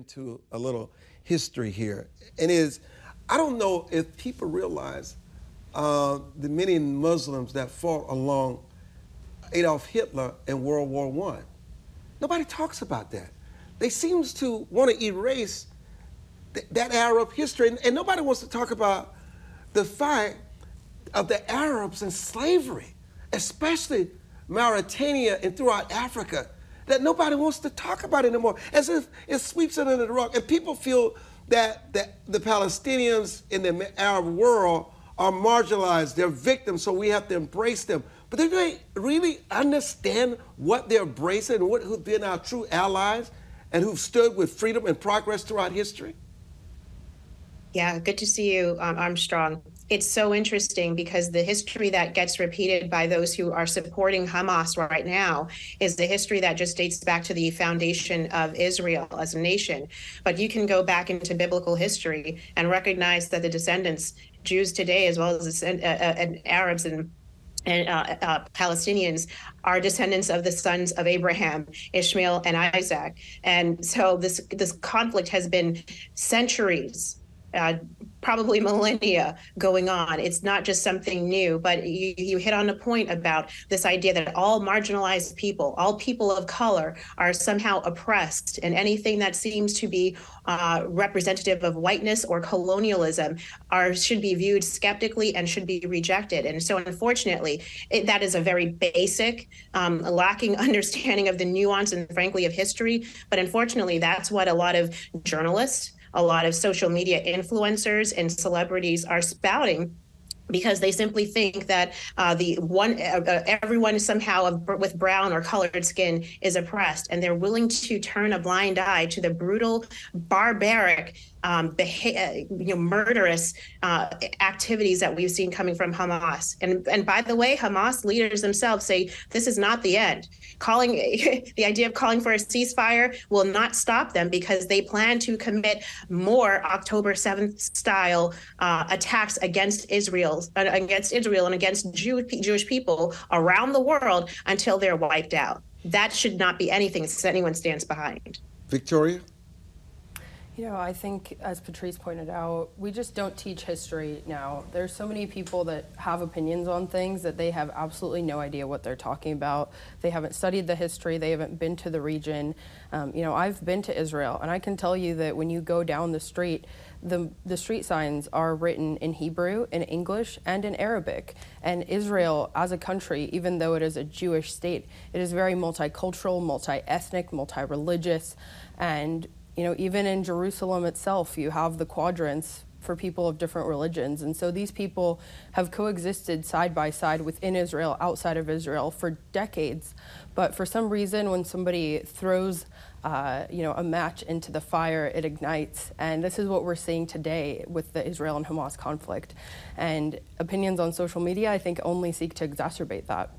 into a little history here. And is, I don't know if people realize uh, the many Muslims that fought along Adolf Hitler in World War I. Nobody talks about that. They seems to want to erase th- that Arab history, and, and nobody wants to talk about the fight of the Arabs in slavery, especially Mauritania and throughout Africa, that nobody wants to talk about anymore, as if it sweeps it under the rug. And people feel that, that the Palestinians in the Arab world are marginalized, they're victims, so we have to embrace them. But do they really understand what they're embracing and what, who've been our true allies and who've stood with freedom and progress throughout history? Yeah, good to see you, um, Armstrong. It's so interesting because the history that gets repeated by those who are supporting Hamas right now is the history that just dates back to the foundation of Israel as a nation. But you can go back into biblical history and recognize that the descendants, Jews today, as well as uh, uh, and Arabs and and uh, uh, Palestinians are descendants of the sons of Abraham, Ishmael, and Isaac. And so this this conflict has been centuries uh, probably millennia going on. It's not just something new, but you, you hit on a point about this idea that all marginalized people, all people of color, are somehow oppressed, and anything that seems to be uh, representative of whiteness or colonialism are should be viewed skeptically and should be rejected. And so, unfortunately, it, that is a very basic, um, lacking understanding of the nuance and, frankly, of history. But unfortunately, that's what a lot of journalists a lot of social media influencers and celebrities are spouting because they simply think that uh, the one uh, uh everyone somehow of, with brown or colored skin is oppressed and they're willing to turn a blind eye to the brutal barbaric um, beha- you know, murderous uh, activities that we've seen coming from Hamas. And and by the way, Hamas leaders themselves say this is not the end. Calling the idea of calling for a ceasefire will not stop them because they plan to commit more October 7th style uh, attacks against Israel, uh, against Israel, and against Jew- Jewish people around the world until they're wiped out. That should not be anything anyone stands behind. Victoria. You know, I think, as Patrice pointed out, we just don't teach history now. There's so many people that have opinions on things that they have absolutely no idea what they're talking about. They haven't studied the history, they haven't been to the region. Um, you know, I've been to Israel, and I can tell you that when you go down the street, the, the street signs are written in Hebrew, in English, and in Arabic. And Israel, as a country, even though it is a Jewish state, it is very multicultural, multi ethnic, multi religious. And you know, even in Jerusalem itself, you have the quadrants for people of different religions. And so these people have coexisted side by side within Israel, outside of Israel for decades. But for some reason, when somebody throws uh, you know, a match into the fire, it ignites. And this is what we're seeing today with the Israel and Hamas conflict. And opinions on social media, I think, only seek to exacerbate that.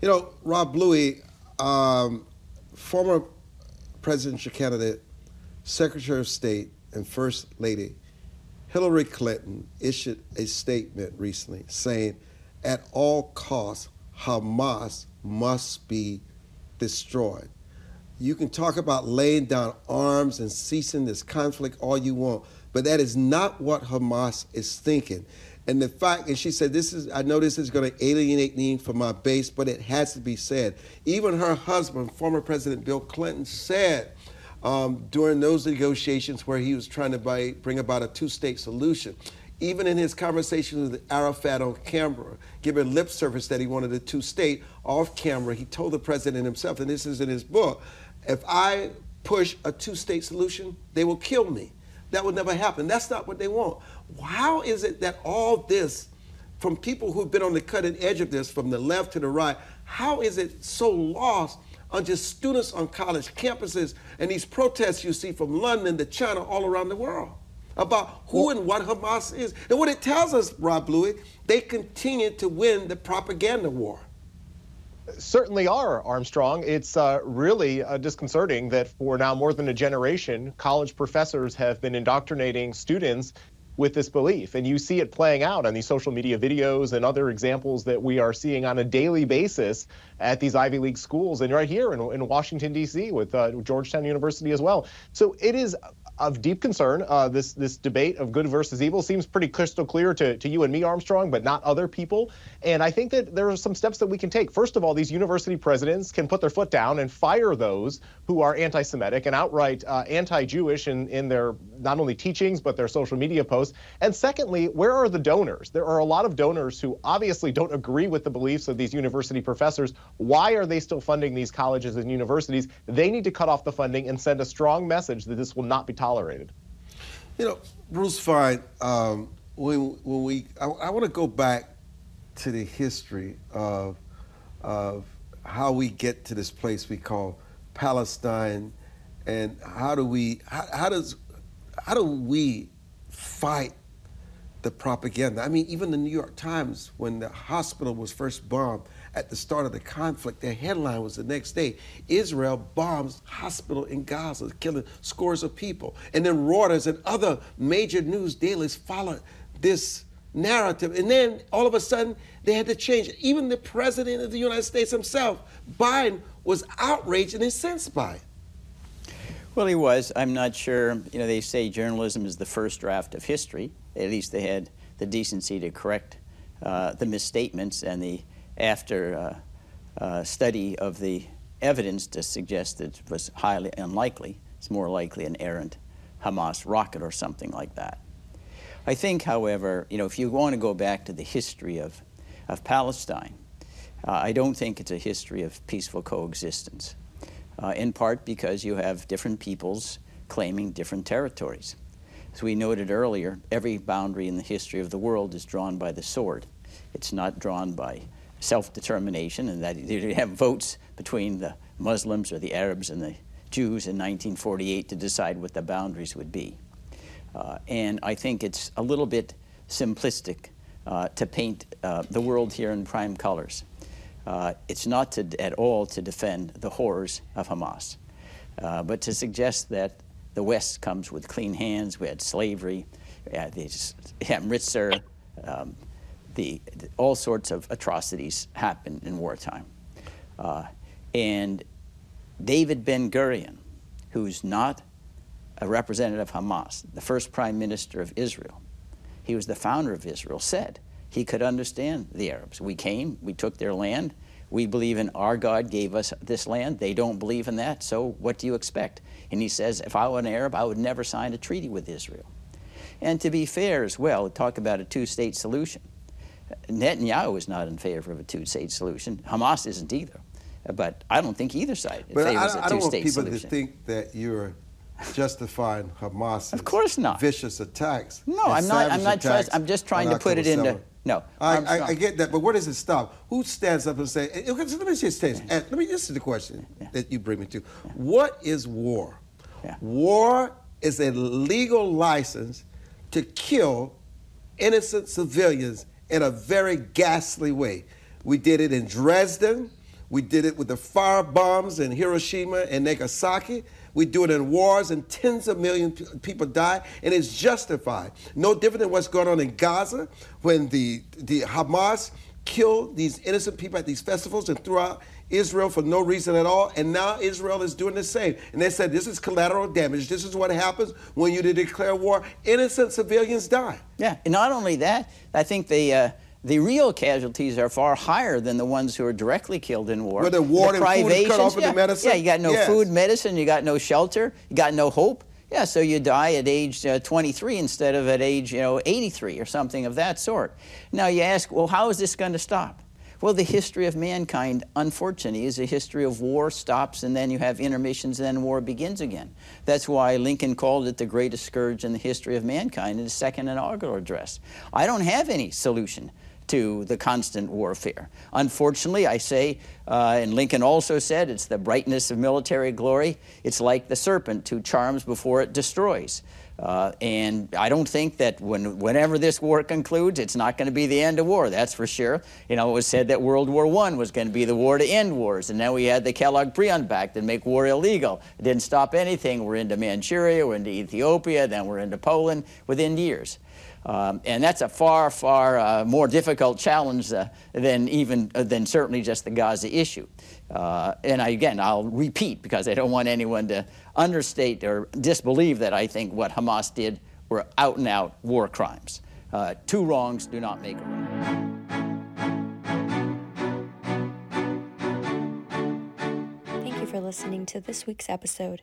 You know, Rob Bluey, um, former presidential candidate Secretary of State and First Lady Hillary Clinton issued a statement recently saying, at all costs, Hamas must be destroyed. You can talk about laying down arms and ceasing this conflict all you want, but that is not what Hamas is thinking. And the fact, and she said, this is, I know this is going to alienate me from my base, but it has to be said. Even her husband, former President Bill Clinton, said um, during those negotiations where he was trying to buy, bring about a two state solution. Even in his conversations with Arafat on camera, giving lip service that he wanted a two state, off camera, he told the president himself, and this is in his book if I push a two state solution, they will kill me. That would never happen. That's not what they want. How is it that all this, from people who've been on the cutting edge of this, from the left to the right, how is it so lost on just students on college campuses and these protests you see from London to China all around the world about who and what Hamas is. And what it tells us, Rob Bluey, they continue to win the propaganda war. Certainly are, Armstrong. It's uh, really uh, disconcerting that for now more than a generation, college professors have been indoctrinating students with this belief. And you see it playing out on these social media videos and other examples that we are seeing on a daily basis at these Ivy League schools and right here in, in Washington, D.C. with uh, Georgetown University as well. So it is of deep concern. Uh, this this debate of good versus evil seems pretty crystal clear to, to you and me, Armstrong, but not other people. And I think that there are some steps that we can take. First of all, these university presidents can put their foot down and fire those who are anti-Semitic and outright uh, anti-Jewish in, in their not only teachings but their social media posts. And secondly, where are the donors? There are a lot of donors who obviously don't agree with the beliefs of these university professors. Why are they still funding these colleges and universities? They need to cut off the funding and send a strong message that this will not be tolerated. You know, Bruce Fine, um, when, when we, I, I want to go back to the history of, of how we get to this place we call Palestine, and how do we, how, how does, how do we fight the propaganda? I mean, even the New York Times, when the hospital was first bombed, at the start of the conflict, their headline was the next day Israel bombs hospital in Gaza, killing scores of people. And then Reuters and other major news dailies followed this narrative. And then all of a sudden, they had to change. Even the president of the United States himself, Biden, was outraged and incensed by it. Well, he was. I'm not sure. You know, they say journalism is the first draft of history. At least they had the decency to correct uh, the misstatements and the after uh, uh, study of the evidence to suggest that it was highly unlikely. It's more likely an errant Hamas rocket or something like that. I think, however, you know, if you want to go back to the history of, of Palestine, uh, I don't think it's a history of peaceful coexistence, uh, in part because you have different peoples claiming different territories. As we noted earlier, every boundary in the history of the world is drawn by the sword. It's not drawn by self-determination and that you have votes between the Muslims or the Arabs and the Jews in 1948 to decide what the boundaries would be. Uh, and I think it's a little bit simplistic uh, to paint uh, the world here in prime colors. Uh, it's not to, at all to defend the horrors of Hamas, uh, but to suggest that the West comes with clean hands. We had slavery, we had the Amritsar, um, the, all sorts of atrocities happen in wartime. Uh, and David Ben Gurion, who's not a representative of Hamas, the first prime minister of Israel, he was the founder of Israel, said he could understand the Arabs. We came, we took their land. We believe in our God gave us this land. They don't believe in that, so what do you expect? And he says, if I were an Arab, I would never sign a treaty with Israel. And to be fair as well, talk about a two-state solution. Netanyahu is not in favor of a two-state solution. Hamas isn't either. But I don't think either side but favors I, a two-state solution. I don't want people to think that you're justifying Hamas. Of course not. Vicious attacks. No, I'm not. I'm not. Trust, I'm just trying to put it into. No, I, I, I, get that, but where does it stop? Who stands up and say? Eh, okay, so let me just say, yeah. let me. This is the question yeah. that you bring me to. Yeah. What is war? War is a legal license to kill innocent civilians in a very ghastly way. We did it in Dresden. We did it with the fire bombs in Hiroshima and Nagasaki. We do it in wars, and tens of millions people die, and it's justified. No different than what's going on in Gaza when the, the Hamas killed these innocent people at these festivals and throughout Israel for no reason at all. And now Israel is doing the same. And they said this is collateral damage. This is what happens when you declare war. Innocent civilians die. Yeah, and not only that, I think the uh, the real casualties are far higher than the ones who are directly killed in war. Where the water the and food cut off yeah, the medicine? Yeah, you got no yes. food, medicine, you got no shelter, you got no hope. Yeah, so you die at age uh, 23 instead of at age, you know, 83 or something of that sort. Now you ask, well, how is this going to stop? Well, the history of mankind, unfortunately, is a history of war stops and then you have intermissions and then war begins again. That's why Lincoln called it the greatest scourge in the history of mankind in his second inaugural address. I don't have any solution to the constant warfare. Unfortunately, I say, uh, and Lincoln also said, it's the brightness of military glory. It's like the serpent who charms before it destroys. Uh, and I don't think that when, whenever this war concludes, it's not going to be the end of war, that's for sure. You know, it was said that World War I was going to be the war to end wars, and now we had the Kellogg-Briand Pact that make war illegal. It didn't stop anything. We're into Manchuria, we're into Ethiopia, then we're into Poland within years. Um, and that's a far, far uh, more difficult challenge uh, than even uh, than certainly just the Gaza issue. Uh, and I, again, I'll repeat because I don't want anyone to understate or disbelieve that I think what Hamas did were out and out war crimes. Uh, two wrongs do not make a right. Thank you for listening to this week's episode.